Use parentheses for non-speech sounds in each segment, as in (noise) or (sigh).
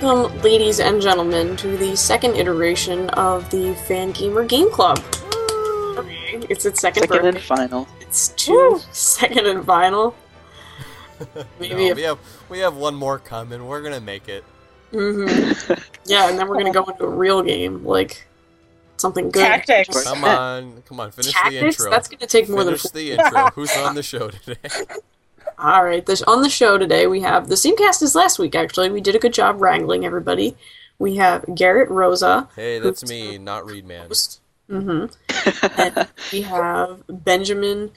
welcome, ladies and gentlemen, to the second iteration of the Fangamer Game Club. Okay, It's its second, Second birthday. and final. It's two second and final. (laughs) Maybe No, if- we have we have one more coming. We're gonna make it. Mhm. (laughs) Yeah, and then we're gonna go into a real game, like something good. Tactics. Come on, come on, finish the intro. That's gonna take more finish than. the intro. (laughs) Who's on the show today? All right, this, on the show today we have the same cast as last week. Actually, we did a good job wrangling everybody. We have Garrett Rosa, Hey, that's me, not Reed Man. Mm-hmm. (laughs) and we have Benjamin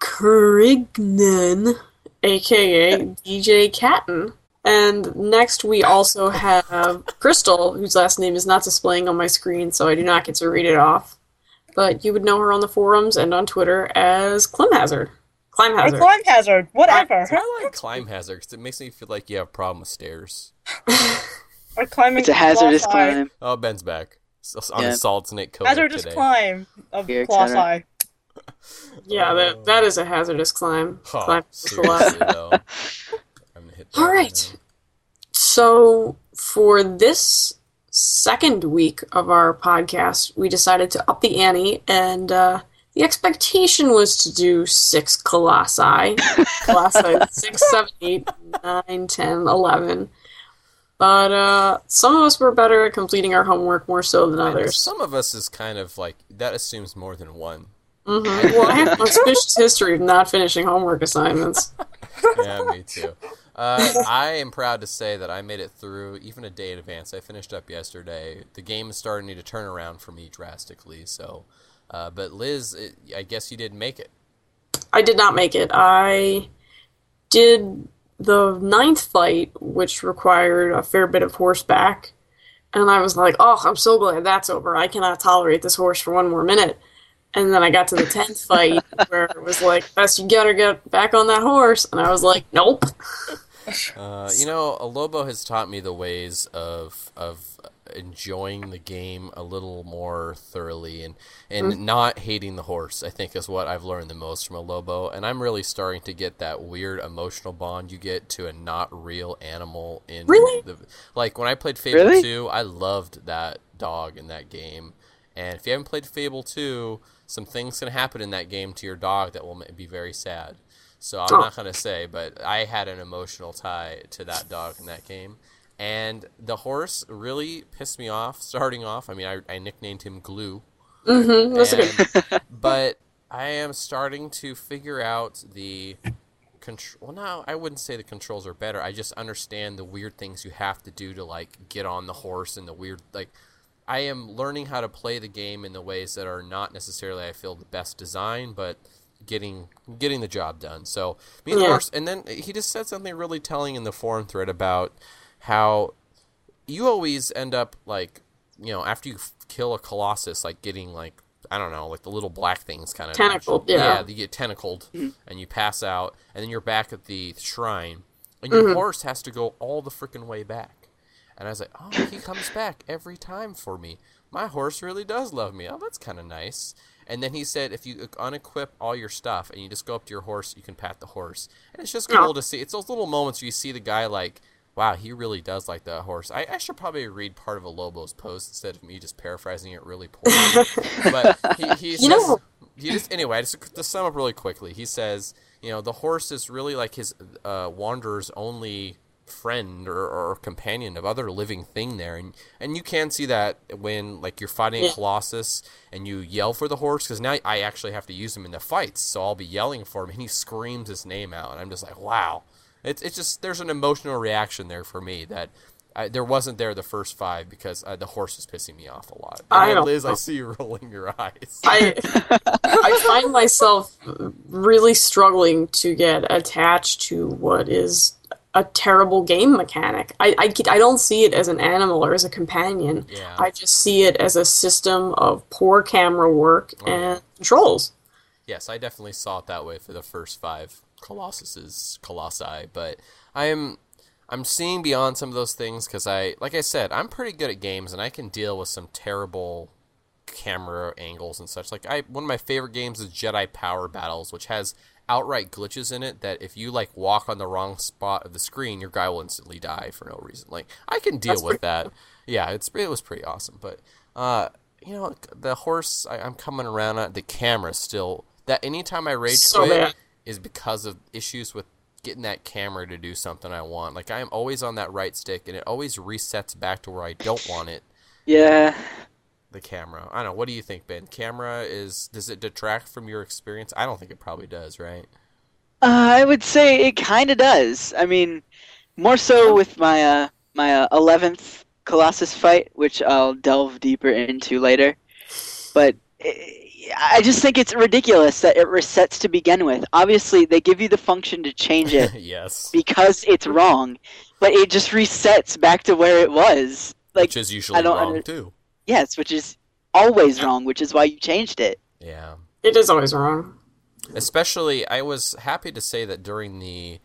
Krignan, aka DJ Catton. And next we also have Crystal, whose last name is not displaying on my screen, so I do not get to read it off. But you would know her on the forums and on Twitter as Clem Hazard. Climb Or Hazard. climb hazard, whatever. I like (laughs) climb hazard because it makes me feel like you have a problem with stairs. (laughs) Or climbing. It's a hazardous claw climb. Oh, Ben's back S- on Yeah. the Salt Snake Code Hazardous today. climb of Here, claw Connor. (laughs) Yeah, that, that is a hazardous climb. Huh, climb is a lot. seriously though. I'm gonna hit that All right right. So, for this second week of our podcast, we decided to up the ante, and uh, the expectation was to do six colossi. (laughs) colossi 6, 7, 8, 9, 10, 11. But uh, some of us were better at completing our homework more so than others. Some of us is kind of like that assumes more than one. hmm Well, I have an auspicious history of not finishing homework assignments. (laughs) yeah, me too. Uh, I am proud to say that I made it through even a day in advance. I finished up yesterday. The game is starting to turn around for me drastically. So, uh, but Liz, it, I guess you didn't make it. I did not make it. I did the ninth fight, which required a fair bit of horseback, and I was like, "Oh, I'm so glad that's over. I cannot tolerate this horse for one more minute." And then I got to the tenth fight, (laughs) where it was like, "Best you gotta get back on that horse," and I was like, "Nope." Uh, you know, a Lobo has taught me the ways of of enjoying the game a little more thoroughly and and mm-hmm. not hating the horse. I think is what I've learned the most from a Lobo, and I'm really starting to get that weird emotional bond you get to a not real animal in Really? the like when I played Fable Really? 2, I loved that dog in that game. And if you haven't played Fable 2, some things can happen in that game to your dog that will be very sad. So I'm Oh. not gonna say, but I had an emotional tie to that dog in that game, and the horse really pissed me off. (laughs) Starting off, I mean, I, I nicknamed him Glue, hmm That's a good. (laughs) but I am starting to figure out the control. Well, no, I wouldn't say the controls are better. I just understand the weird things you have to do to like get on the horse and the weird like. I am learning how to play the game in the ways that are not necessarily I feel the best design, but getting getting the job done. So me and the Yeah. horse, and then he just said something really telling in the forum thread about how you always end up like you know after you f- kill a colossus, like getting like I don't know, like the little black things kind of Tentacled, yeah. yeah, you get tentacled mm-hmm. and you pass out, and then you're back at the shrine, and your mm-hmm. horse has to go all the freaking way back. And I was like, oh, he comes back every time for me. My horse really does love me. Oh, that's kind of nice. And then he said, if you uh, unequip all your stuff and you just go up to your horse, you can pat the horse. And it's just Oh. cool to see. It's those little moments where you see the guy like, wow, he really does like that horse. I, I should probably read part of a Lobo's post instead of me just paraphrasing it really poorly. (laughs) but he, he says, You know- he just anyway just to sum up really quickly he says you know the horse is really like his uh, wanderer's only friend or, or companion of other living thing there and and you can see that when like you're fighting Yeah. colossus and you yell for the horse because now i actually have to use him in the fights so i'll be yelling for him and he screams his name out and i'm just like wow it's, it's just there's an emotional reaction there for me that I, there wasn't there the first five because uh, the horse was pissing me off a lot. And I don't Liz, I see you (laughs) rolling your eyes. I I find myself really struggling to get attached to what is a terrible game mechanic. I, I, I don't see it as an animal or as a companion. Yeah. I just see it as a system of poor camera work Oh, yeah. and controls. Yes, I definitely saw it that way for the first five Colossuses, Colossi, but I'm I'm seeing beyond some of those things because I, like I said, I'm pretty good at games and I can deal with some terrible camera angles and such. Like I, one of my favorite games is Jedi Power Battles, which has outright glitches in it that if you like walk on the wrong spot of the screen, your guy will instantly die for no reason. Like I can deal That's with that. Yeah, it's it was pretty awesome. But uh, you know, the horse I, I'm coming around on the camera still. That anytime I rage So quit bad. Is because of issues with getting that camera to do something I want. Like I am always on that right stick, and it always resets back to where I don't want it. Yeah. The camera. I don't know. What do you think, Ben? Camera is does it detract from your experience? I don't think it probably does, right? Uh, I would say it kind of does. I mean, more so with my uh, my uh, 11th Colossus fight, which I'll delve deeper into later. But I just think it's ridiculous that it resets to begin with. Obviously, they give you the function to change it (laughs) yes. because it's wrong, but it just resets back to where it was. Like, Which is usually I don't wrong under- too. yes, which is always wrong, which is why you changed it. Yeah. It is always wrong. Especially, I was happy to say that during the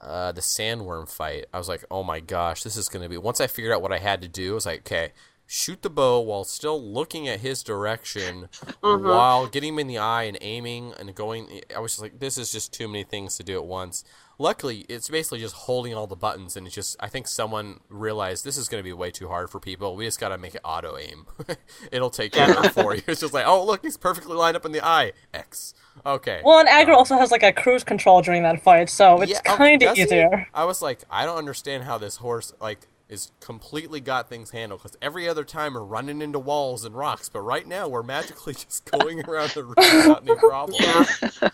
uh, the sandworm fight, I was like, "Oh my gosh, this is going to be." Once I figured out what I had to do, I was like, "Okay, shoot the bow while still looking at his direction, Mhm. while getting him in the eye and aiming and going." I was just like, "This is just too many things to do at once." Luckily, it's basically just holding all the buttons, and it's just I think someone realized this is going to be way too hard for people. We just got to make it auto aim. (laughs) It'll take care of it for you. It's just like, oh look, he's perfectly lined up in the eye. X. Okay. Well, and Agro also has like a cruise control during that fight, so it's Yeah, oh, kind of easier. I was like, I don't understand how this horse like is completely got things handled because every other time we're running into walls and rocks, but right now we're magically (laughs) just going around the room without any problem. (laughs) Yeah.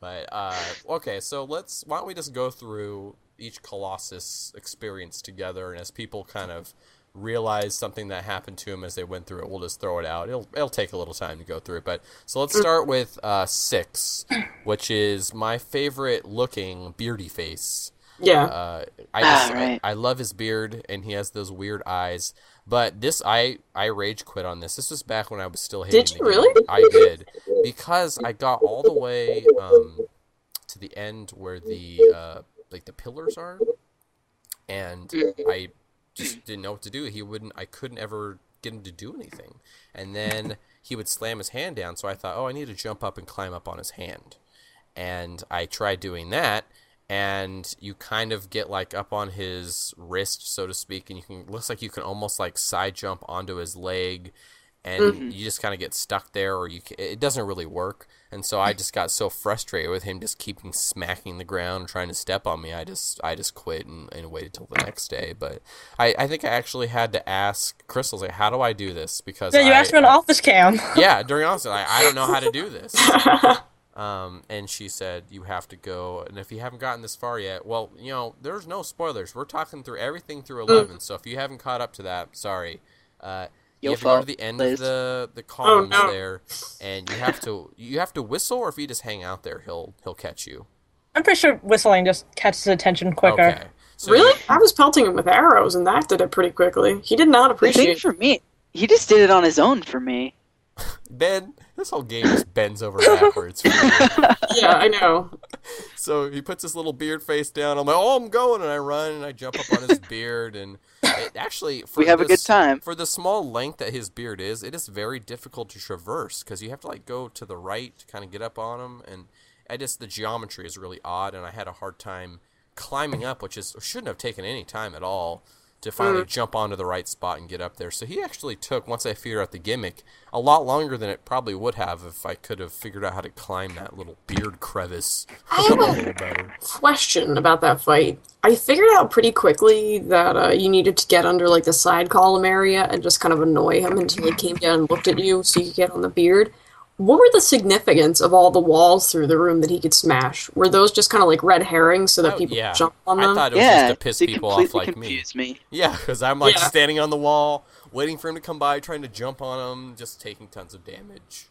But uh, okay, so let's why don't we just go through each Colossus experience together, and as people kind of realize something that happened to them as they went through it, we'll just throw it out. It'll it'll take a little time to go through it, but so let's start with uh, six, which is my favorite looking beardy face. Yeah. Uh, I, Ah, right. I I love his beard and he has those weird eyes. But this I I rage quit on this. This was back when I was still hating. Did the you game. really? I did because I got all the way um, to the end where the uh, like the pillars are, and I just didn't know what to do. He wouldn't. I couldn't ever get him to do anything, and then he would slam his hand down. So I thought, oh, I need to jump up and climb up on his hand, and I tried doing that. And you kind of get like up on his wrist, so to speak, and you can looks like you can almost like side jump onto his leg, and mm-hmm. you just kind of get stuck there, or you it doesn't really work. And so I mm-hmm. just got so frustrated with him just keeping smacking the ground, and trying to step on me. I just I just quit and, and waited till the next day. But I, I think I actually had to ask Crystal's like, how do I do this? Because Yeah, you I, asked me an office cam. yeah, during office, I, I don't know how to do this. (laughs) Um, and she said, you have to go. And if you haven't gotten this far yet, well, you know, there's no spoilers. We're talking through everything through 11. So if you haven't caught up to that, sorry. Uh, you Your have to go to the end Liz. of the, the columns no. there, and you have to you have to whistle, or if you just hang out there, he'll he'll catch you. I'm pretty sure whistling just catches attention quicker. Okay. So really? I was pelting him with arrows, and that did it pretty quickly. He did not The thing appreciate. for me, he just did it on his own for me. (laughs) Ben, this whole game just bends over backwards. (laughs) yeah, I know. So he puts his little beard face down. I'm like, oh, I'm going, and I run and I jump up on his (laughs) beard, and it actually for We have a good time. for the small length that his beard is. It is very difficult to traverse because you have to like go to the right to kind of get up on him, and I just the geometry is really odd, and I had a hard time climbing up, which is shouldn't have taken any time at all to finally jump onto the right spot and get up there. So he actually took once I figured out the gimmick a lot longer than it probably would have if I could have figured out how to climb that little beard crevice a little better. Question about that fight. I figured out pretty quickly that uh, you needed to get under like the side column area and just kind of annoy him until he came down and looked at you, so you could get on the beard. What were the significance of all the walls through the room that he could smash? Were those just kind of like red herrings so that Oh, people yeah. jump on them? I thought it was Yeah, just to piss they people off like me. me. Yeah, because I'm like Yeah. standing on the wall, waiting for him to come by, trying to jump on him, just taking tons of damage.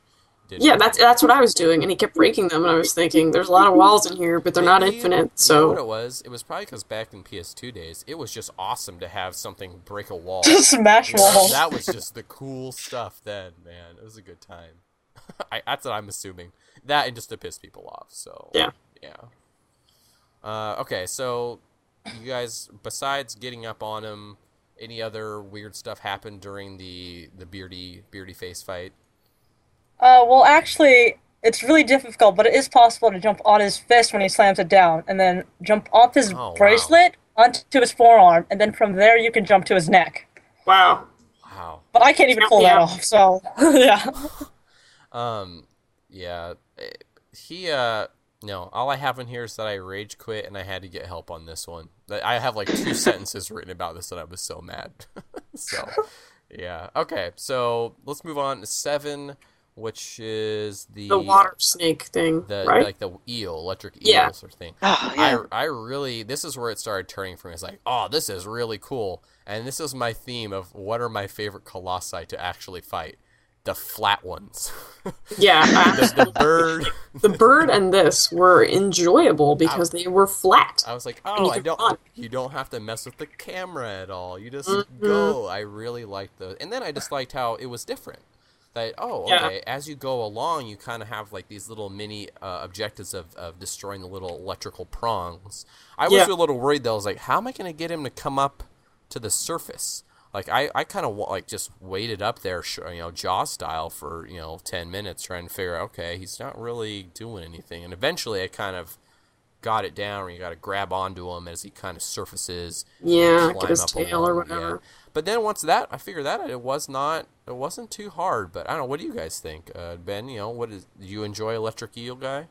Didn't Yeah, that's that's what I was doing, and he kept breaking them, and I was thinking, there's a lot of walls in here, but they're not Maybe- infinite. You know what it was? It was probably because back in PS2 days, it was just awesome to have something break a wall. just (laughs) Smash walls. that was just the cool stuff then, man. It was a good time. (laughs) I, that's what I'm assuming. That and just to piss people off. So Yeah. yeah. Uh, okay, so you guys, besides getting up on him, any other weird stuff happened during the the beardy beardy face fight? Uh, well, actually, it's really difficult, but it is possible to jump on his fist when he slams it down, and then jump off his Oh, wow. bracelet onto his forearm, and then from there you can jump to his neck. Wow. Wow. But I can't even pull that off, so (laughs) yeah. Um, yeah, eh, he uh, no. All I have in here is that I rage quit and I had to get help on this one. That- I have like two (laughs) sentences written about this and I was so mad. (laughs) so, yeah. Okay, so let's move on to seven, which is the The water snake thing, the right? like the eel, electric Yeah. eel sort of thing. Oh, yeah. I, I really this is where it started turning for me. It's like, oh, this is really cool, and this is my theme of what are my favorite colossi to actually fight. The flat ones, (laughs) yeah. the, the (laughs) bird. the bird and this were enjoyable because they were flat. I was like, oh, you I don't. You don't have to mess with the camera at all. You just Mm-hmm. go. I really liked those, and then I just liked how it was different. That oh, Yeah. okay. As you go along, you kind of have like these little mini uh, objectives of, of destroying the little electrical prongs. I was Yeah. a little worried though. I was like, how am I going to get him to come up to the surface? Like I, I kind of like just waited up there, you know, jaw style for you know ten minutes trying to figure out. Okay, he's not really doing anything, and eventually I kind of got it down where you got to grab onto him as he kind of surfaces. Yeah, get his up tail or along, yeah. whatever. But then once that, I figured that it was not, it wasn't too hard. But I don't know. What do you guys think, uh, Ben? You know, what is? Do you enjoy Electric Eel guy?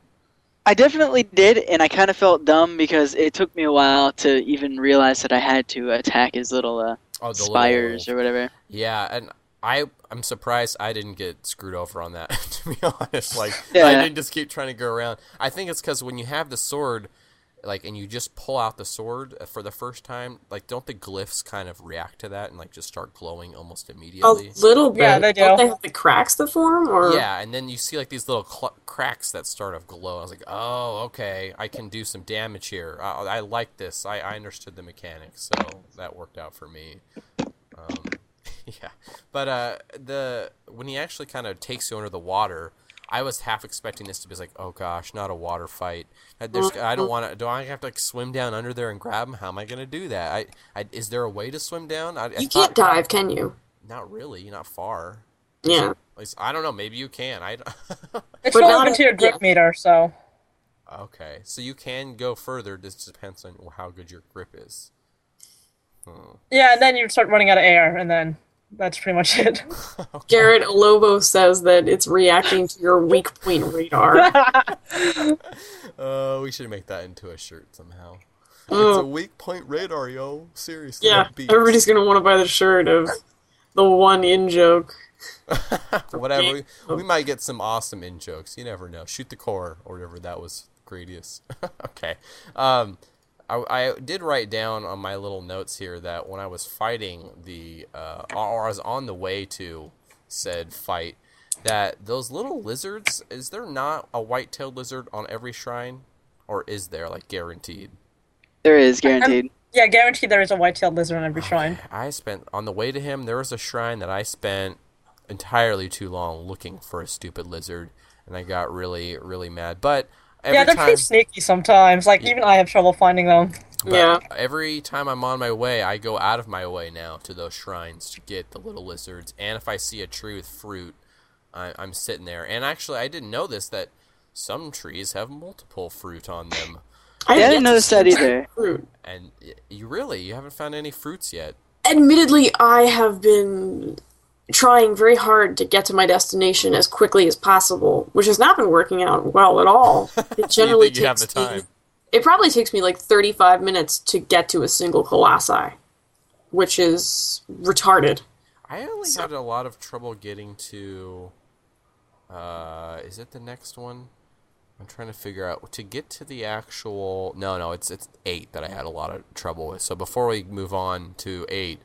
I definitely did, and I kind of felt dumb because it took me a while to even realize that I had to attack his little uh, Oh, the spires little- or whatever. Yeah, and I I'm surprised I didn't get screwed over on that. (laughs) to be honest, like I didn't just keep trying to go around. I think it's because when you have the sword, like, and you just pull out the sword uh, for the first time, like, don't the glyphs kind of react to that and like just start glowing almost immediately A immediately? little bit. Yeah, they Don't they have the cracks that form? Or Yeah, and then you see like these little cl- cracks that start of glow. I was like, oh, okay, I can do some damage here. I, I like this. I, I understood the mechanics, so that worked out for me. Um, (laughs) yeah, but uh, the when he actually kind of takes you under the water, I was half expecting this to be like, oh gosh, not a water fight. Uh, There's, I don't want to. Do I have to like swim down under there and grab him? How am I going to do that? I, I, is there a way to swim down? I, I you thought- can't dive, can you? Not really. Not far. Yeah. At least I don't know. Maybe you can. I. (laughs) It's But not relevant to your a- grip yeah. meter, so Okay, so you can go further. This depends on how good your grip is. Hmm. yeah, and then you start running out of air, and then that's pretty much it. (laughs) (laughs) Garrett Lobo says that it's reacting to your weak point radar. (laughs) Uh, we should make that into a shirt somehow. It's Oh. a weak point radar, yo. Seriously. yeah, everybody's gonna want to buy the shirt of the one in joke. Whatever. We, we might get some awesome in jokes. You never know. Shoot the core or whatever that was. Gradius. okay. Um, I, I did write down on my little notes here that when I was fighting the, uh, or I was on the way to said fight, that those little lizards, is there not a white-tailed lizard on every shrine? Or is there, like, guaranteed? There is guaranteed. yeah, guaranteed there is a white-tailed lizard on every shrine. I spent on the way to him. There was a shrine that I spent entirely too long looking for a stupid lizard, and I got really, really mad. But every Yeah, they're time, pretty sneaky sometimes. Like even I have trouble finding them. but Yeah. every time I'm on my way, I go out of my way now to those shrines to get the little lizards. And if I see a tree with fruit, I, I'm sitting there. And actually, I didn't know this that some trees have multiple fruit on them. I Yeah, didn't yet to notice that either. Fruit. And you really, you haven't found any fruits yet. Admittedly, I have been trying very hard to get to my destination as quickly as possible, which has not been working out well at all. (laughs) It generally you have takes the Me, it probably takes me like 35 minutes to get to a single colossi, which is retarded. I only So- had a lot of trouble getting to. Uh, is it the next one? I'm trying to figure out to get to the actual. No, no, it's it's eight that I had a lot of trouble with. So before we move on to eight,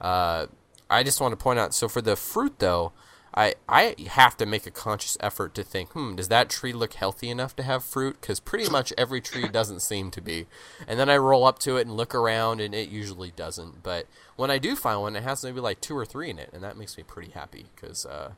uh, I just want to point out. So for the fruit though, I I have to make a conscious effort to think. Hmm, does that tree look healthy enough to have fruit? Because pretty much every tree doesn't seem to be. And then I roll up to it and look around, and it usually doesn't. But when I do find one, it has maybe like two or three in it, and that makes me pretty happy because. Uh,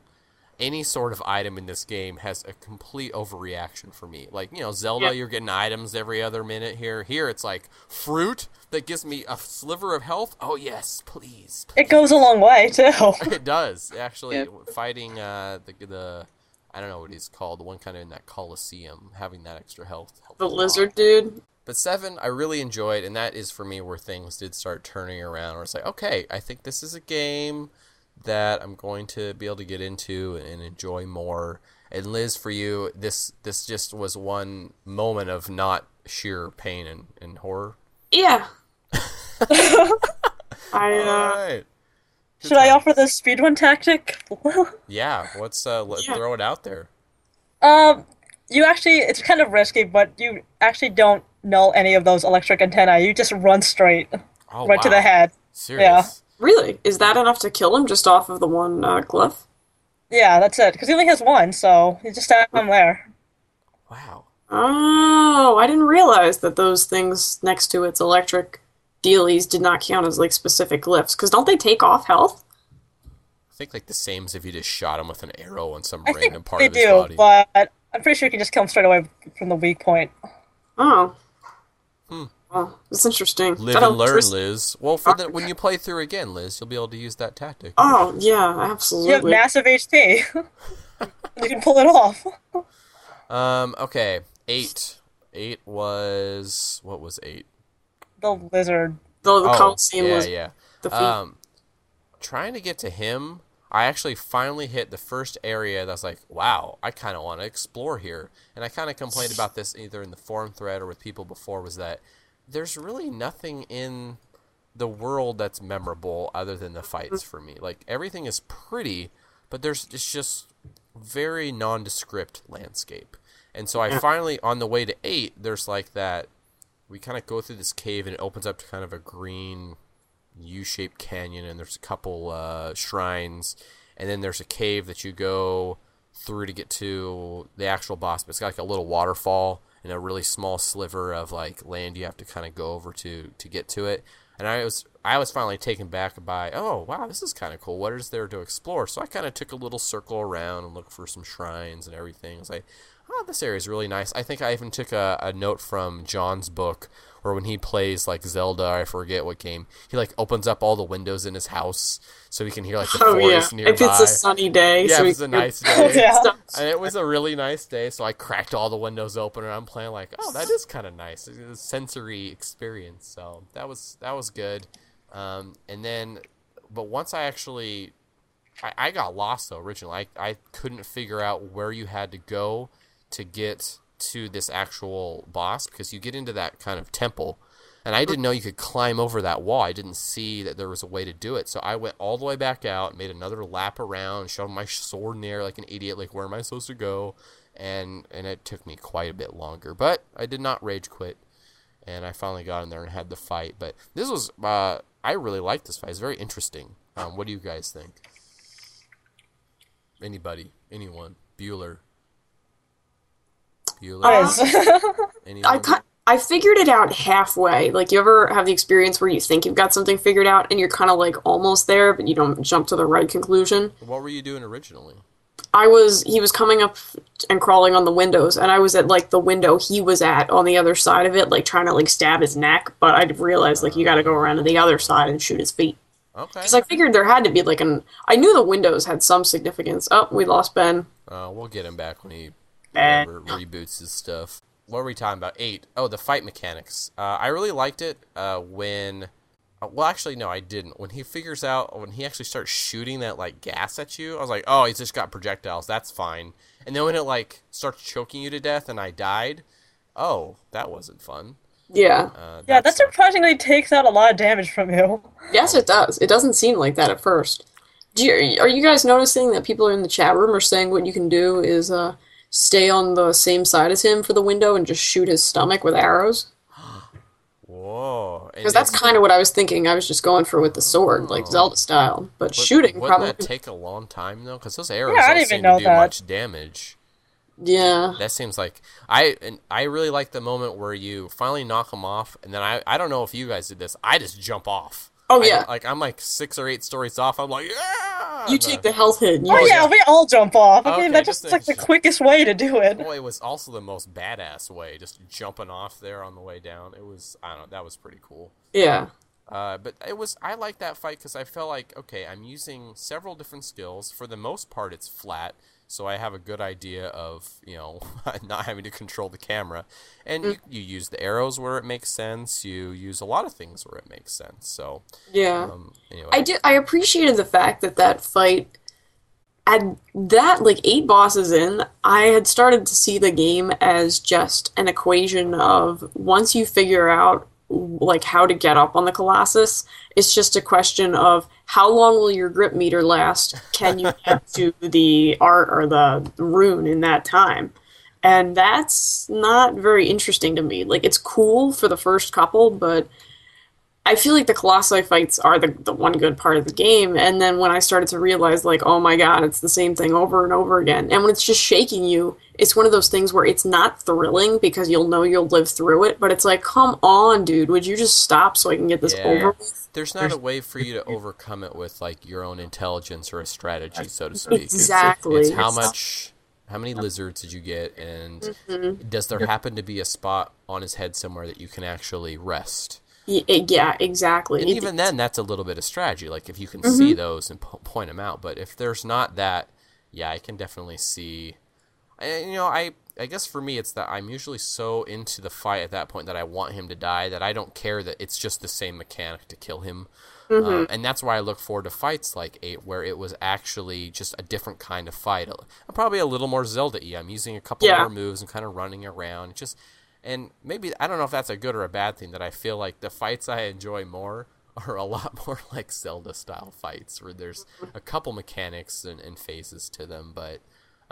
any sort of item in this game has a complete overreaction for me. Like, you know, Zelda, Yeah. you're getting items every other minute here. Here, it's like fruit that gives me a sliver of health. Oh, yes, please. It goes a long way too. (laughs) It does, actually. Yep. Fighting uh, the, the I don't know what he's called, the one kind of in that Coliseum, having that extra health. The lizard dude. But seven, I really enjoyed, and that is for me where things did start turning around. Where it's like, okay, I think this is a game that I'm going to be able to get into and enjoy more. And Liz, for you, this this just was one moment of not sheer pain and, and horror. Yeah. (laughs) I uh, Alright. Good Should I offer the speed one tactic? (laughs) Yeah, let's uh, let, Yeah. throw it out there. um, you actually, it's kind of risky, but you actually don't know any of those electric antennae. You just run straight, Oh, right to the head. Serious. Really is that enough to kill him just off of the one uh, glyph? Yeah, that's it. Because he only has one, so you just have him there. Wow. Oh, I didn't realize that those things next to its electric dealies did not count as like specific glyphs. Because don't they take off health? I think like the same as if you just shot him with an arrow on some I random think part they of his do, body. but I'm pretty sure you can just kill him straight away from the weak point. Oh. Hmm. Oh, that's interesting. Live That'll and learn, twist- Liz. Well, for the, when you play through again, Liz, you'll be able to use that tactic. Oh yeah, absolutely. You have massive HP. (laughs) you can pull it off. Um. Okay. Eight. Eight was what was eight? The lizard. the the oh, Coliseum yeah, was yeah. defeat. Um, trying to get to him, I actually finally hit the first area that's like, wow, I kind of want to explore here. And I kind of complained about this either in the forum thread or with people before was that there's really nothing in the world that's memorable other than the fights for me. Like everything is pretty, but there's it's just very nondescript landscape. And so I finally on the way to 8, there's like that we kind of go through this cave and it opens up to kind of a green U-shaped canyon, and there's a couple uh, shrines, and then there's a cave that you go through to get to the actual boss. But it's got like a little waterfall and a really small sliver of like land you have to kind of go over to to get to it. And I was I was finally taken back by oh wow this is kind of cool. What is there to explore? So I kind of took a little circle around and looked for some shrines and everything. as I oh, this area is really nice. I think I even took a, a note from John's book where when he plays like Zelda, I forget what game, he like opens up all the windows in his house so he can hear like the oh yeah, nearby. if it's a sunny day, yeah, so it we was a nice day. Yeah. (laughs) And it was a really nice day, so I cracked all the windows open and I'm playing like, oh, that is kind of nice. It's a sensory experience, so that was that was good. Um, and then, but once I actually, I, I got lost though originally. I I couldn't figure out where you had to go to get to this actual boss because you get into that kind of temple. And I didn't know you could climb over that wall. I didn't see that there was a way to do it. So I went all the way back out, made another lap around, shoved my sword in the air like an idiot, like where am I supposed to go? And and it took me quite a bit longer, but I did not rage quit. And I finally got in there and had the fight. But this was, uh, I really liked this fight. It's very interesting. Um, what do you guys think? Anybody? Anyone? Bueller? Bueller? Nice. Anyone? I cut. I figured it out halfway. Like, you ever have the experience where you think you've got something figured out and you're kind of like almost there, but you don't jump to the right conclusion? What were you doing originally? I was, he was coming up and crawling on the windows, and I was at like the window he was at on the other side of it, like trying to like stab his neck, but I realized like you gotta go around to the other side and shoot his feet. Okay. Because I figured there had to be like an. I knew the windows had some significance. Oh, we lost Ben. Uh, we'll get him back when he Whatever, reboots his stuff. What were we talking about? Eight. Oh, the fight mechanics. Uh, I really liked it uh, when. uh, Well, actually, no, I didn't. When he figures out, when he actually starts shooting that like gas at you, I was like, "Oh, he's just got projectiles. That's fine." And then when it like starts choking you to death, and I died, oh, that wasn't fun. Yeah. Uh, yeah, that sucked. surprisingly takes out a lot of damage from you. Yes, it does. It doesn't seem like that at first. Do you, are you guys noticing that people are in the chat room are saying what you can do is uh, stay on the same side as him for the window and just shoot his stomach with arrows? Whoa. Because that's kind of what I was thinking. I was just going for with the sword, like oh. Zelda style. But would- shooting Wouldn't probably. that take a long time though? Because those arrows Yeah, I don't didn't seem know to do that. much damage. yeah. That seems like I and I really like the moment where you finally knock them off, and then I I don't know if you guys did this. I just jump off. Oh, I- yeah. like I'm like six or eight stories off. I'm like yeah. You take the health hit. Oh, yeah, we all jump off. I Okay, mean, that's just just like the quickest way to do it. Well, it was also the most badass way, just jumping off there on the way down. It was I don't know. That was pretty cool. yeah. Uh, but it was I like that fight because I felt like okay, I'm using several different skills. For the most part, it's flat, so I have a good idea of you know (laughs) not having to control the camera, and Mm. you, you use the arrows where it makes sense. You use a lot of things where it makes sense. So Yeah. um, anyway, I did. I appreciated the fact that that fight, at that like eight bosses in, I had started to see the game as just an equation of once you figure out like how to get up on the Colossus, it's just a question of how long will your grip meter last? Can you get (laughs) to the art or the rune in that time? And that's not very interesting to me. Like it's cool for the first couple, but I feel like the Colossi fights are the, the one good part of the game, and then when I started to realize, like, oh my god, it's the same thing over and over again, and when it's just shaking you, it's one of those things where it's not thrilling because you'll know you'll live through it, but it's like, come on, dude, would you just stop so I can get this Yeah. over with? there's not a way for you to overcome it with like your own intelligence or a strategy, so to speak. Exactly. It's, how It's- much, how many lizards did you get, and Mm-hmm. does there happen to be a spot on his head somewhere that you can actually rest? Yeah, exactly. And It- even then, that's a little bit of strategy. Like if you can Mm-hmm. see those and po- point them out. But if there's not that, yeah, I can definitely see. And, you know, I I guess for me, it's that I'm usually so into the fight at that point that I want him to die that I don't care that it's just the same mechanic to kill him. Mm-hmm. Um, and that's why I look forward to fights like eight, where it was actually just a different kind of fight. I'm probably a little more Zelda-y. I'm using a couple Yeah. more moves and kind of running around. Just and maybe I don't know if that's a good or a bad thing that I feel like the fights I enjoy more (laughs) are a lot more like Zelda style fights where there's a couple mechanics and, and phases to them. But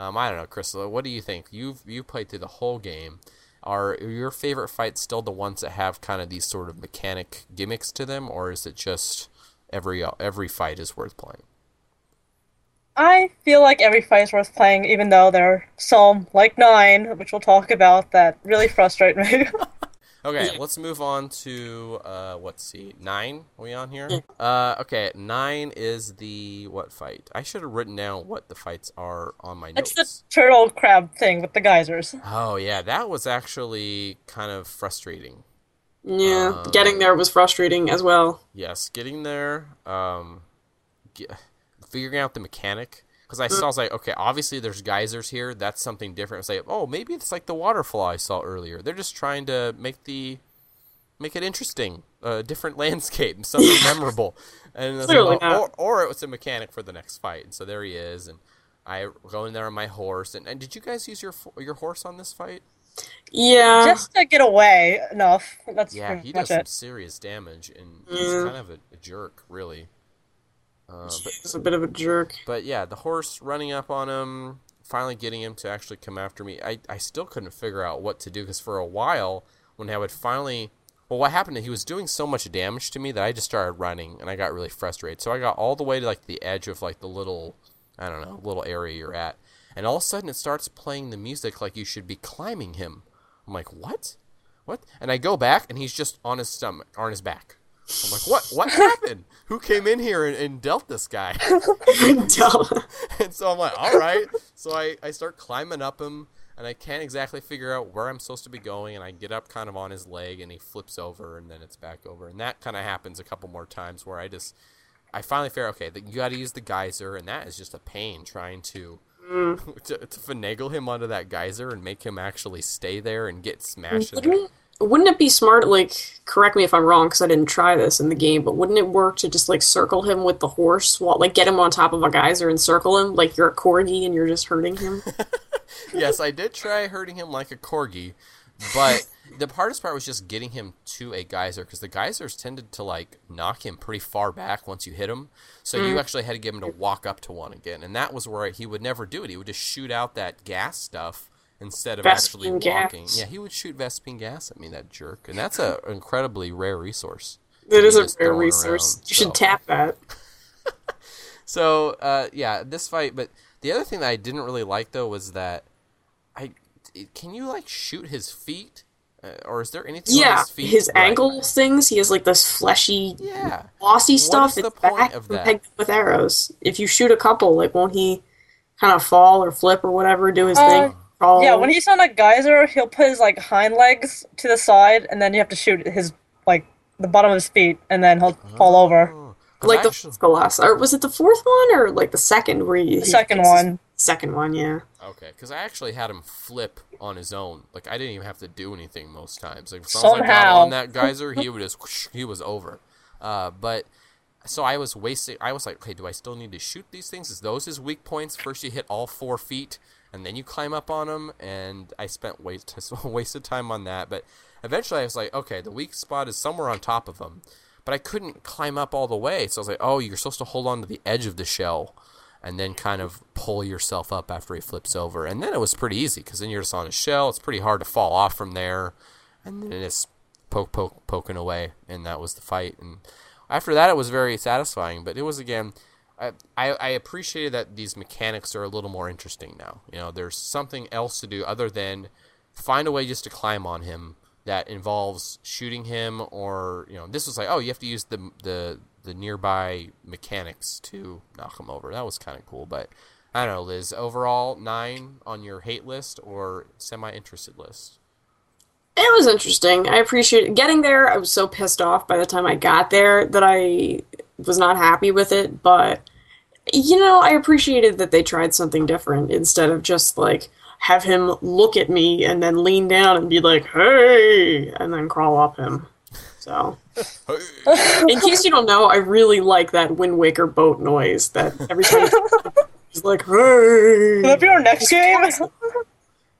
um, I don't know, Crystal. What do you think? You've you played through the whole game. Are your favorite fights still the ones that have kind of these sort of mechanic gimmicks to them, or is it just every every fight is worth playing? I feel like every fight is worth playing, even though there are some, like nine, which we'll talk about, that really frustrate me. (laughs) Okay, (laughs) let's move on to uh, let's see, nine. Are we on here? Uh, okay, nine is the what fight? I should have written down what the fights are on my notes. it's the turtle crab thing with the geysers. Oh yeah, that was actually kind of frustrating. yeah, uh, getting there was frustrating as well. Yes, getting there, um, ge- figuring out the mechanic. Because I saw, I was like, okay, obviously there's geysers here. That's something different. It's like, oh, maybe it's like the waterfall I saw earlier. They're just trying to make the make it interesting, a different (laughs) landscape, something (laughs) memorable. And it's like, Clearly oh, or, or it was a mechanic for the next fight. And so there he is, and I go in there on my horse. And, and did you guys use your your horse on this fight? Yeah, Just to get away enough. That's Yeah, he much does some serious damage, and he's mm. kind of a, a jerk, really. Uh, but he's a bit of a jerk. But yeah, the horse running up on him, finally getting him to actually come after me. I, I still couldn't figure out what to do because for a while, when I would finally. Well, what happened? He was doing so much damage to me that I just started running and I got really frustrated. So I got all the way to like the edge of like the little, I don't know, little area you're at. And all of a sudden it starts playing the music like you should be climbing him. I'm like, what? What? And I go back and he's just on his stomach, or on his back. I'm like, what? What (laughs) happened? Who came in here and, and dealt this guy? (laughs) And so I'm like, all right. So I, I start climbing up him, and I can't exactly figure out where I'm supposed to be going. And I get up kind of on his leg, and he flips over, and then it's back over. And that kind of happens a couple more times where I just, I finally figure, okay, you got to use the geyser, and that is just a pain trying to, (laughs) to, to finagle him onto that geyser and make him actually stay there and get smashed. Wouldn't, it be smart, like, correct me if I'm wrong, because I didn't try this in the game, but wouldn't it work to just, like, circle him with the horse, while, like, get him on top of a geyser and circle him, like you're a corgi and you're just hurting him? (laughs) yes, I did try hurting him like a corgi, but the hardest part was just getting him to a geyser because the geysers tended to like knock him pretty far back once you hit him. So you mm. actually had to get him to walk up to one again, and that was where he would never do it. He would just shoot out that gas stuff instead of actually Vespine gas. walking. Yeah, he would shoot Vespine gas at me, that jerk, and that's a incredibly rare resource. It is a rare resource. around, You should tap that. (laughs) So uh, yeah, this fight. But the other thing that I didn't really like though was that I can you like shoot his feet, uh, or is there anything on Yeah, his feet? his Right. ankle things, he has, like, this fleshy, Yeah. glossy What stuff. is the It's point back of that? pegged with arrows. If you shoot a couple, like, won't he kind of fall or flip or whatever, do his Uh, thing? Crawl? Yeah, when he's on a geyser, he'll put his like hind legs to the side, and then you have to shoot his like the bottom of his feet, and then he'll fall over. Oh, 'cause like the actually- fourth Colossus, or was it the fourth one, or like the second where he, The second one. Second one, yeah. Okay, because I actually had him flip on his own. Like I didn't even have to do anything most times. Like as long as I got Somehow. on that geyser, he would just whoosh, he was over. Uh, but so I was wasting. I was like, okay, do I still need to shoot these things? Is those his weak points? First, you hit all four feet, and then you climb up on them. And I spent waste (laughs) wasted time on that. But eventually, I was like, okay, the weak spot is somewhere on top of them. But I couldn't climb up all the way, so I was like, oh, you're supposed to hold on to the edge of the shell and then kind of pull yourself up after he flips over. And then it was pretty easy because then you're just on his shell. It's pretty hard to fall off from there, and then it's poke, poke, poking away, and that was the fight. And after that, it was very satisfying. But it was again, I, I, appreciated that these mechanics are a little more interesting now. You know, there's something else to do other than find a way just to climb on him that involves shooting him or you know this was like oh you have to use the the the nearby mechanics to knock him over that was kind of cool but i don't know liz overall nine on your hate list or semi interested list It was interesting. I appreciate it. Getting there, I was so pissed off by the time I got there that I was not happy with it, but you know, I appreciated that they tried something different instead of just like have him look at me and then lean down and be like, "Hey," and then crawl up him. So, (laughs) in case you don't know, I really like that Wind Waker boat noise that every time (laughs) he's like, "Hey." Will that be our next game?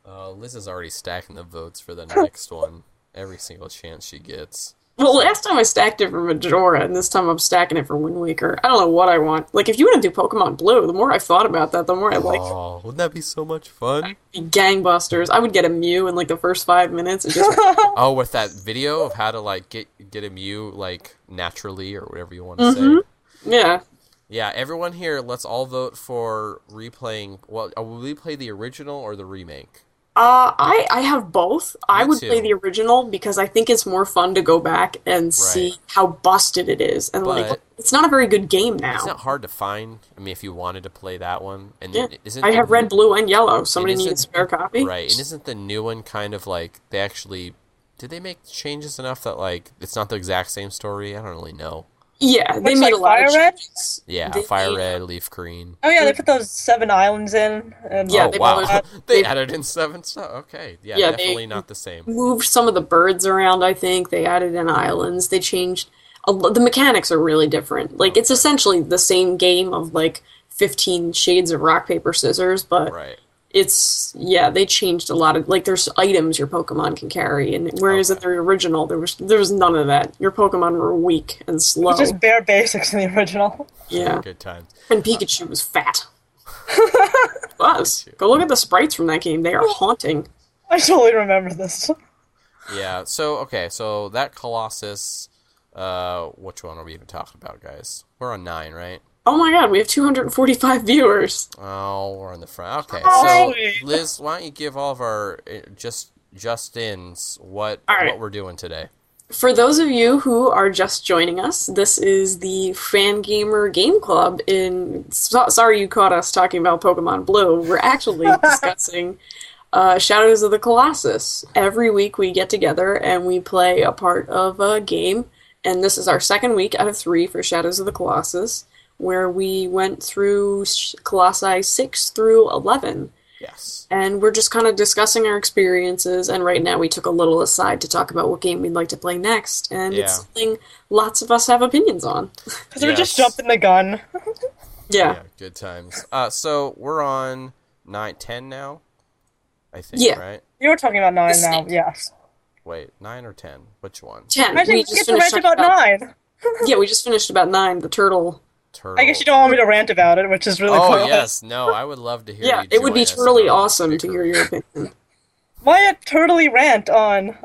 uh, liz is already stacking the votes for the (laughs) next one every single chance she gets Well, last time I stacked it for Majora, and this time I'm stacking it for Wind Waker. I don't know what I want. Like, if you want to do Pokemon Blue, the more I thought about that, the more I like oh wouldn't that be so much fun gangbusters. I would get a Mew in like the first five minutes. And just (laughs) oh with that video of how to like get get a mew like naturally or whatever you want to say Mhm. yeah, Yeah, everyone here, let's all vote for replaying. Well, uh, will we play the original or the remake? Uh, I I have both. I would too. play the original because I think it's more fun to go back and see how busted it is, and like it's not a very good game now. It's not hard to find. I mean, if you wanted to play that one, and Yeah. isn't I have red, blue, and yellow. Somebody needs a spare copy. right? And isn't the new one kind of like they actually did they make changes enough that like it's not the exact same story? I don't really know. Yeah, they Looks made like a lot of Fire Red? changes. Yeah, They fire made- red, leaf green. Oh yeah, they put those seven islands in. And Yeah, oh they wow, bothered- (laughs) they they- added in seven stuff. Okay, yeah, Yeah, they- definitely not the same. moved some of the birds around. I think they added in islands. They changed a, lo- the mechanics are really different. Like it's essentially the same game of like fifteen shades of rock paper scissors, but Right. It's yeah they changed a lot of like there's items your Pokemon can carry, and whereas in the original there was there was none of that. Your Pokemon were weak and slow. It's just bare basics in the original. yeah, Good times. and Pikachu was fat. (laughs) was go look at the sprites from that game. They are haunting. I totally remember this. Yeah. So okay. So that Colossus. Uh, which one are we even talking about, guys? We're on nine, right? Oh my god, we have 245 viewers. Oh, we're on the front. Okay. Hi. So Liz, why don't you give all of our uh, just just ins what All right. what we're doing today? For those of you who are just joining us, this is the Fangamer Game Club. In so, sorry you caught us talking about Pokemon Blue. We're actually (laughs) discussing uh, Shadows of the Colossus. Every week we get together and we play a part of a game, and this is our second week out of three for Shadows of the Colossus, where we went through Sh- Colossi six through eleven Yes. and we're just kind of discussing our experiences. And right now, we took a little aside to talk about what game we'd like to play next, and Yeah. it's something lots of us have opinions on. (laughs) Because we're just jumping the gun. (laughs) Yeah, Yeah. Good times. Uh, so we're on nine, ten now. I think. Yeah. Right. You were talking about nine now, snake. yes. Wait, nine or ten? Which one? ten. I we think we just get to finished about nine. (laughs) Yeah, we just finished about nine. The turtle. Turtle. I guess you don't want me to rant about it, which is really Oh cool. yes, (laughs) no, I would love to hear. Yeah, you it would be totally awesome to hear your opinion. My totally rant on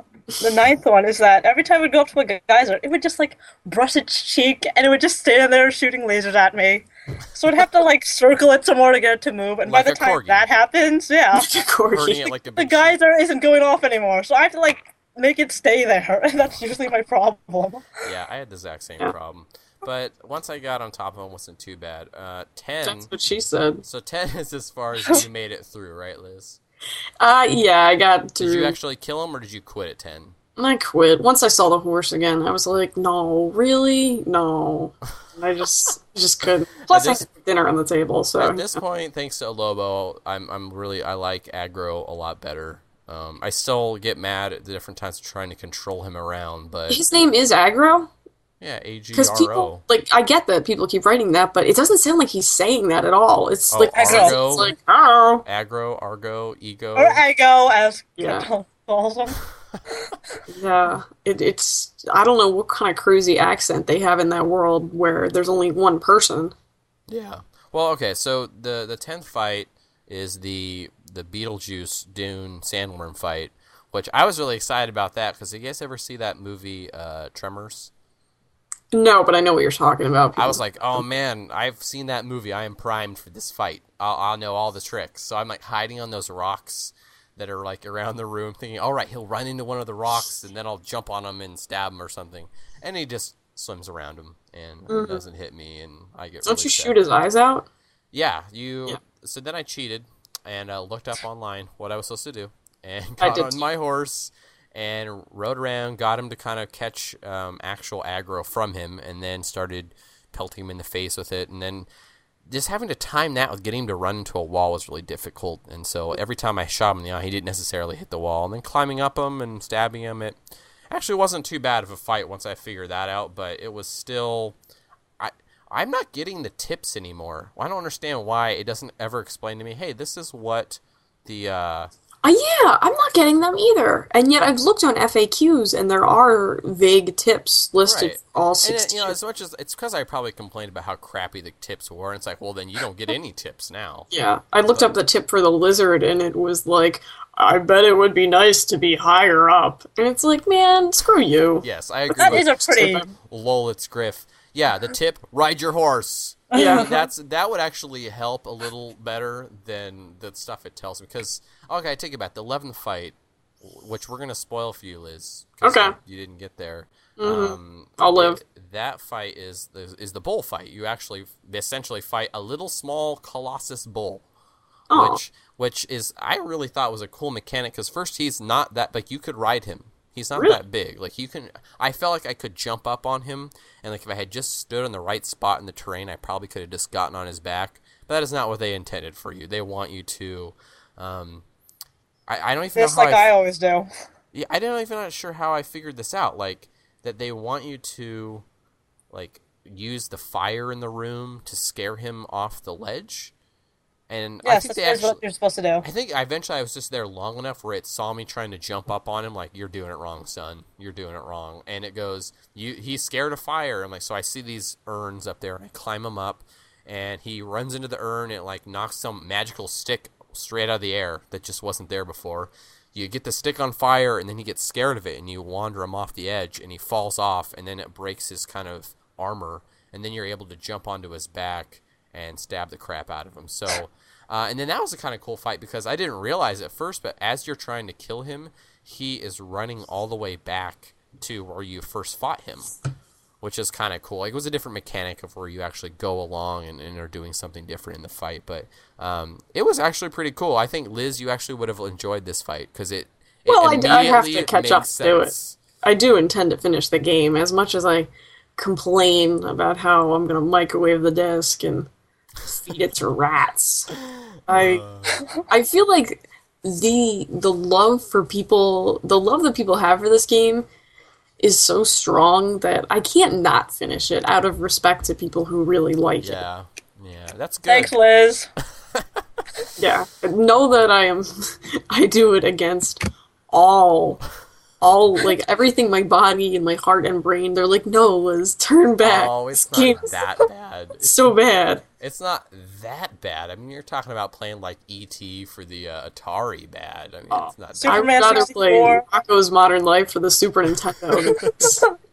the ninth one is that every time we'd go up to a geyser, it would just like brush its cheek and it would just stand there shooting lasers at me. So I'd have to like (laughs) circle it some more to get it to move, and Like by the time corgi. that happens, yeah, (laughs) Hurting Corgi. like the geyser isn't going off anymore. So I have to like make it stay there, and that's usually my problem. Yeah, I had the exact same Yeah. problem. But once I got on top of him, it wasn't too bad. Uh, ten. That's what she said. So ten is as far as you (laughs) made it through, right, Liz? Uh, yeah, I got to Did you actually kill him, or did you quit at ten? I quit. Once I saw the horse again, I was like, no, really? No. And I just (laughs) just couldn't. Plus, I this- had dinner on the table, so. At this point, thanks to Lobo, I'm I'm really I like Agro a lot better. Um, I still get mad at the different times of trying to control him around, but His name is Agro? Yeah, A G Because people, like, I get that people keep writing that, but it doesn't sound like he's saying that at all. It's Oh, like, Argo. it's like, oh. Aggro, Argo, Ego. Or Ego, as Yeah. Kendall (laughs) calls him. Yeah, it, it's I don't know what kind of crazy accent they have in that world where there's only one person. Yeah. Well, okay. So the the tenth fight is the the Beetlejuice Dune Sandworm fight, which I was really excited about that because you guys ever see that movie uh, Tremors? No, but I know what you're talking about. I was like, oh man, I've seen that movie. I am primed for this fight. I'll, I'll know all the tricks. So I'm like hiding on those rocks that are like around the room, thinking, all right, he'll run into one of the rocks, and then I'll jump on him and stab him or something. And he just swims around him and doesn't hit me, and I get. don't really you sad. shoot his eyes out? Yeah, you. Yeah. So then I cheated and uh, looked up online what I was supposed to do, and I got did on my horse and rode around, got him to kind of catch um, actual aggro from him, and then started pelting him in the face with it, and then just having to time that with getting him to run into a wall was really difficult. And so every time I shot him in the eye, he didn't necessarily hit the wall, and then climbing up him and stabbing him, it actually wasn't too bad of a fight once I figured that out, but it was still. I, I'm not getting the tips anymore. I don't understand why it doesn't ever explain to me, hey, this is what the uh, Uh, yeah, I'm not getting them either. And yet I've looked on FAQs and there are vague tips listed Right. for all 16. it, you know as much as it's because I probably complained about how crappy the tips were. And it's like, well, then you don't get any tips now. yeah, I looked up the tip for the lizard and it was like, I bet it would be nice to be higher up. And it's like, man, screw you. Yes, I agree. That with is a pretty. lol, it's Griff. Yeah, the tip: ride your horse. Yeah. (laughs) that's that would actually help a little better than the stuff it tells me. Because okay, I take it back. The eleventh fight, which we're gonna spoil for you, Liz. Okay. You, you didn't get there. Mhm. Um, I'll live. that fight is the, is the bull fight. You actually essentially fight a little small colossus bull Oh, which which is I really thought was a cool mechanic because first he's not that like you could ride him. He's not Really? that big. Like you can, I felt like I could jump up on him, and like if I had just stood on the right spot in the terrain, I probably could have just gotten on his back. But that is not what they intended for you. They want you to, um, I, I don't even Just like I, I always do. (laughs) yeah, I don't even not sure how I figured this out. Like that they want you to, like, use the fire in the room to scare him off the ledge. And I think that's they actually, what you're supposed to do. I think eventually I was just there long enough where it saw me trying to jump up on him, like you're doing it wrong, son. You're doing it wrong. And it goes, you. He's scared of fire. I'm like, so I see these urns up there, and I climb them up, and he runs into the urn and it like knocks some magical stick straight out of the air that just wasn't there before. You get the stick on fire, and then he gets scared of it, and you wander him off the edge, and he falls off, and then it breaks his kind of armor, and then you're able to jump onto his back and stab the crap out of him. So, uh, and then that was a kind of cool fight because I didn't realize at first, but as you're trying to kill him, he is running all the way back to where you first fought him, which is kind of cool. Like, it was a different mechanic of where you actually go along and, and are doing something different in the fight, but um, it was actually pretty cool. I think Liz, you actually would have enjoyed this fight because it. it Well, I I have to catch up to it. I do intend to finish the game as much as I complain about how I'm going to microwave the disc and feed it to rats. I uh. I feel like the the love for people, the love that people have for this game is so strong that I can't not finish it out of respect to people who really like it. Yeah, yeah, that's good. Thanks, Liz. Yeah, know that I am. (laughs) I do it against all, all like everything. My body and my heart and brain. They're like, no, Liz, turn back. Oh, it's This not is that bad. It's so bad. It's not that bad. I mean, you're talking about playing like ET for the uh, Atari bad. I mean, Oh, it's not. Super- I'd Superman rather play 64. Rocko's Modern Life for the Super Nintendo. (laughs)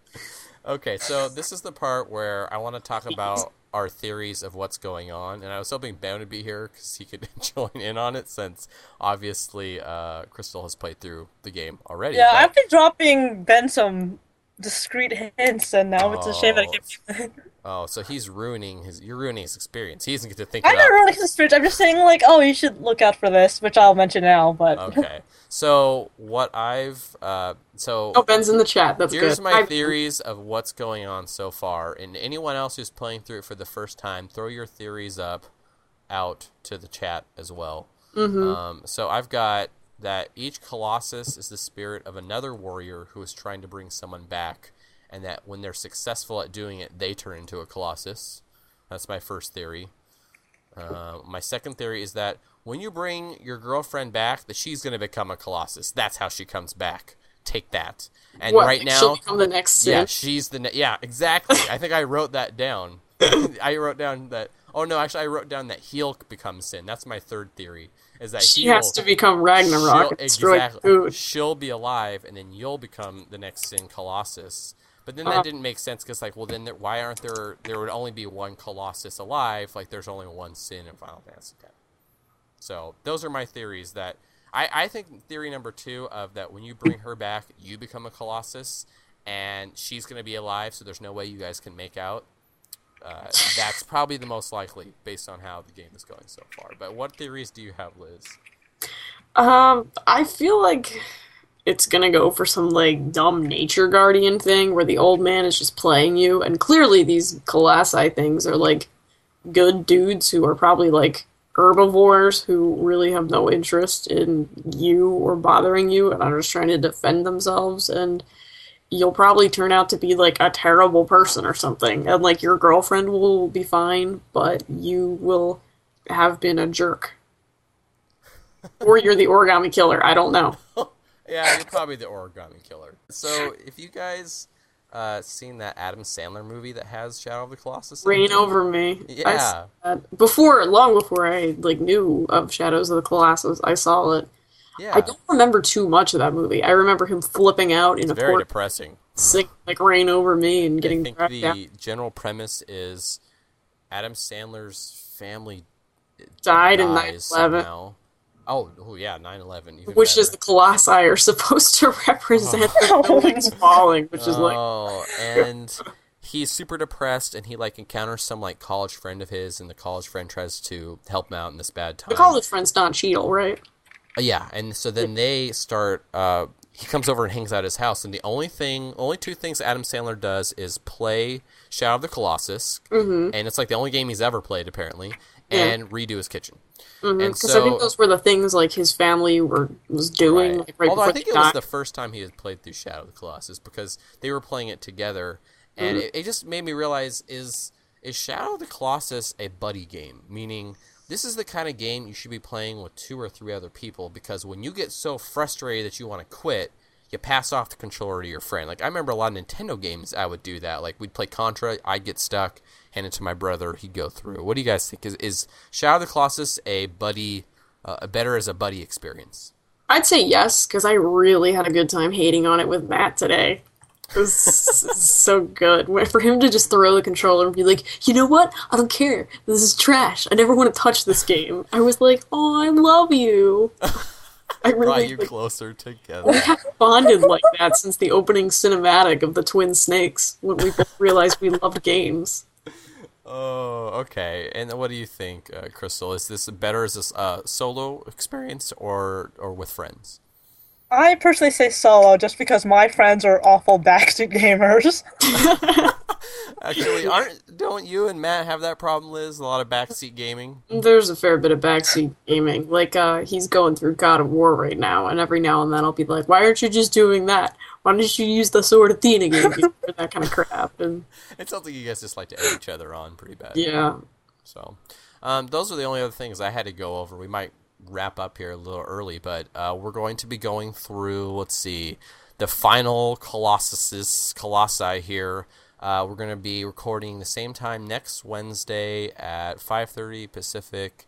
Okay, so this is the part where I want to talk (laughs) about our theories of what's going on, and I was hoping Ben would be here because he could (laughs) join in on it, since obviously uh, Crystal has played through the game already. Yeah, but- I've been dropping Ben some discreet hints, and now it's a shame that I can't. (laughs) Oh, so he's ruining his. You're ruining his experience. He doesn't get to think. I'm it not ruining his experience. I'm just saying, like, oh, you should look out for this, which I'll mention now. But (laughs) Okay. So what I've uh, so Oh, Ben's in the chat. That's here's good. Here's my I- theories of what's going on so far, and anyone else who's playing through it for the first time, throw your theories up out to the chat as well. Mhm. Um, so I've got that each colossus is the spirit of another warrior who is trying to bring someone back, and that when they're successful at doing it, they turn into a colossus. That's my first theory. Uh, my second theory is that when you bring your girlfriend back, that she's going to become a colossus. That's how she comes back. Take that. And What, right now, she'll become the next sin. yeah, she's the ne- yeah, exactly. I think I wrote that down. (laughs) I wrote down that. Oh no, actually, I wrote down that he'll sin. That's my third theory. Is that she has to become Ragnarok she'll- exactly. She'll be alive, and then you'll become the next sin colossus. But then Uh-huh. that didn't make sense because, like, well, then there, why aren't there? There would only be one colossus alive. Like, there's only one sin in Final Fantasy X. So those are my theories. That I, I think theory number two of that when you bring her back, you become a colossus, and she's gonna be alive. So there's no way you guys can make out. Uh, that's probably the most likely based on how the game is going so far. But what theories do you have, Liz? Um, I feel like it's gonna go for some like dumb nature guardian thing where the old man is just playing you, and clearly these colossi things are like good dudes who are probably like herbivores who really have no interest in you or bothering you and are just trying to defend themselves and you'll probably turn out to be like a terrible person or something and like your girlfriend will be fine but you will have been a jerk (laughs) or you're the origami killer i don't know (laughs) Yeah, you're probably the origami killer. So, if you guys uh, seen that Adam Sandler movie that has Shadow of the Colossus, in reign it? over me Yeah. before long before i like knew of shadows of the colossus i saw it yeah, i don't remember too much of that movie i remember him flipping out in it's a very port depressing. sing like reign over me and getting. I think the down. general premise is Adam Sandler's family died in 9-11. Oh, oh yeah, 9/11. Even which is the colossi are supposed to (laughs) represent the oh. buildings falling which is like oh, and he's super depressed, and he like encounters some like college friend of his, and the college friend tries to help him out in this bad time. the college friend's Don Cheadle, right? Uh, Yeah, and so then they start. Uh, he comes over and hangs out at his house, and the only thing, only two things Adam Sandler does is play Shadow of the Colossus, Mm-hmm. and it's like the only game he's ever played apparently, Yeah. and redo his kitchen. Because And Mm-hmm. I think so- those were the things like his family were was doing Right. like right Although I think it was the first time he had played through Shadow of the Colossus because they were playing it together, and Mm-hmm. it, it just made me realize is is Shadow of the Colossus a buddy game? Meaning, this is the kind of game you should be playing with two or three other people because when you get so frustrated that you want to quit, you pass off the controller to your friend. Like I remember a lot of Nintendo games, I would do that. Like we'd play Contra, I'd get stuck, hand it to my brother, he'd go through. What do you guys think? Is is Shadow of the Colossus a buddy, uh, a better as a buddy experience? I'd say yes because I really had a good time hating on it with Matt today. It was so good. For him to just throw the controller and be like, you know what? I don't care. This is trash. I never want to touch this game. I was like, oh, I love you. (laughs) I Brought really you like, closer together. we haven't bonded like that since the opening cinematic of the Twin Snakes when we both realized we loved games. Oh, okay. And what do you think, uh, Crystal? Is this better as a uh, solo experience or or with friends? I personally say solo just because my friends are awful backseat gamers. (laughs) Actually, aren't don't you and Matt have that problem, Liz? A lot of backseat gaming. There's a fair bit of backseat gaming. Like, uh, he's going through God of War right now, and every now and then I'll be like, why aren't you just doing that? Why don't you use the Sword of Athena game for that kind of crap? And It sounds like you guys just like to egg each other on pretty bad. yeah, So, um, those are the only other things I had to go over. We might wrap up here a little early, but uh, we're going to be going through. Let's see, the final Colossus Colossi here. Uh, we're going to be recording the same time next Wednesday at 5:30 Pacific.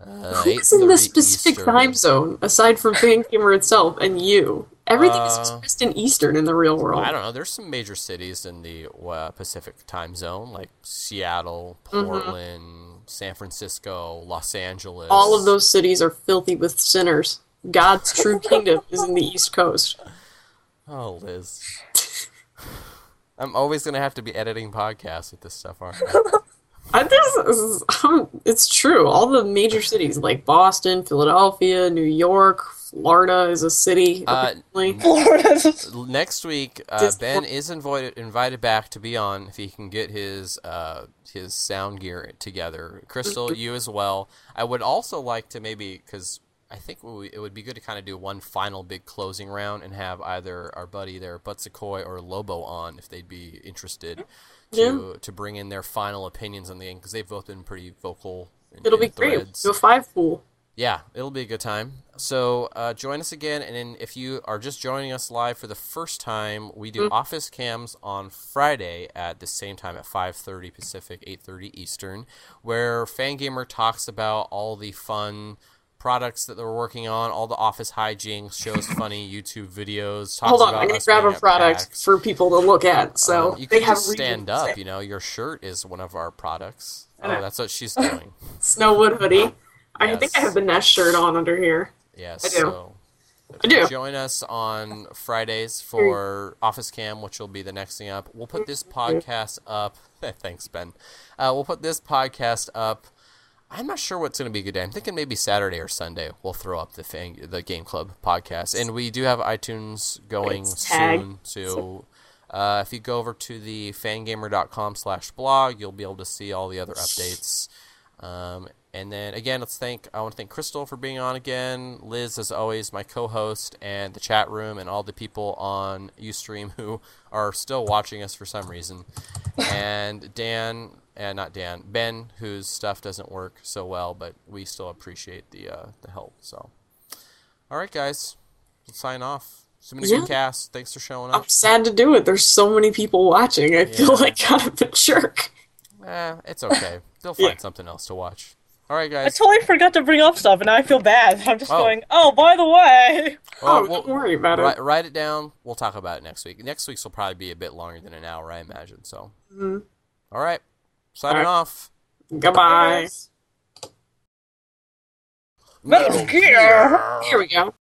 Uh, who's in the 8:30 specific Eastern. time zone aside from Gamer itself and you? Everything is Uh, expressed in Eastern in the real world. I don't know. There's some major cities in the uh, Pacific time zone, like Seattle, Mm-hmm. San Francisco, Los Angeles. All of those cities are filthy with sinners. God's true kingdom is in the East Coast. Oh, Liz. I'm always gonna have to be editing podcasts with this stuff, aren't I? (laughs) I, this is, um, it's true. All the major cities like Boston, Philadelphia, New York, Florida is a city. Uh, apparently. (laughs) Next week, uh, Ben is invited invited back to be on if he can get his uh, his sound gear together. Crystal, you as well. I would also like to maybe because I think we, it would be good to kind of do one final big closing round and have either our buddy there, Butsakoy, or Lobo on if they'd be interested to to bring in their final opinions on the game because they've both been pretty vocal. In, It'll in be great. threads. Do a five pool. Yeah, it'll be a good time. So uh, join us again, and then if you are just joining us live for the first time, we do office cams on Friday at the same time at 5:30 Pacific, 8:30 Eastern, where Fangamer talks about all the fun products that they're working on, all the office hijinks, shows funny YouTube videos. Talks Hold on, about I'm gonna grab a product PAX. for people to look at. So Um, you they can have stand up. You know, your shirt is one of our products. Oh, that's what she's doing. (laughs) Snowwood hoodie. I think I have the Nest shirt on under here. Yes. I do. So I do. join us on Fridays for Office Cam, which will be the next thing up. We'll put this podcast up. (laughs) Thanks, Ben. Uh, we'll put this podcast up. I'm not sure what's going to be a good day. I'm thinking maybe Saturday or Sunday. We'll throw up the the Game Club podcast, and we do have iTunes going soon. So. Uh, if you go over to the fangamer.com slash blog, you'll be able to see all the other updates. Um, and then again, let's thank I want to thank Crystal for being on again, Liz as always, my co-host, and the chat room, and all the people on UStream who are still watching us for some reason, and Dan and not Dan, Ben, whose stuff doesn't work so well, but we still appreciate the uh, the help. So, all right, guys, let's sign off. It's been a Yeah. good cast. Thanks for showing up. I'm sad to do it. There's so many people watching. I feel like kind of a jerk. Eh, it's okay. They'll find Yeah. something else to watch. All right, guys. I totally forgot to bring up stuff, and now I feel bad. I'm just Oh. going, oh, by the way. Well, oh, we'll- don't worry about Write, it. write it down. We'll talk about it next week. Next week's will probably be a bit longer than an hour, I imagine. So, Mhm. all right, signing All right. off. Goodbye. Metal Gear! Here we go.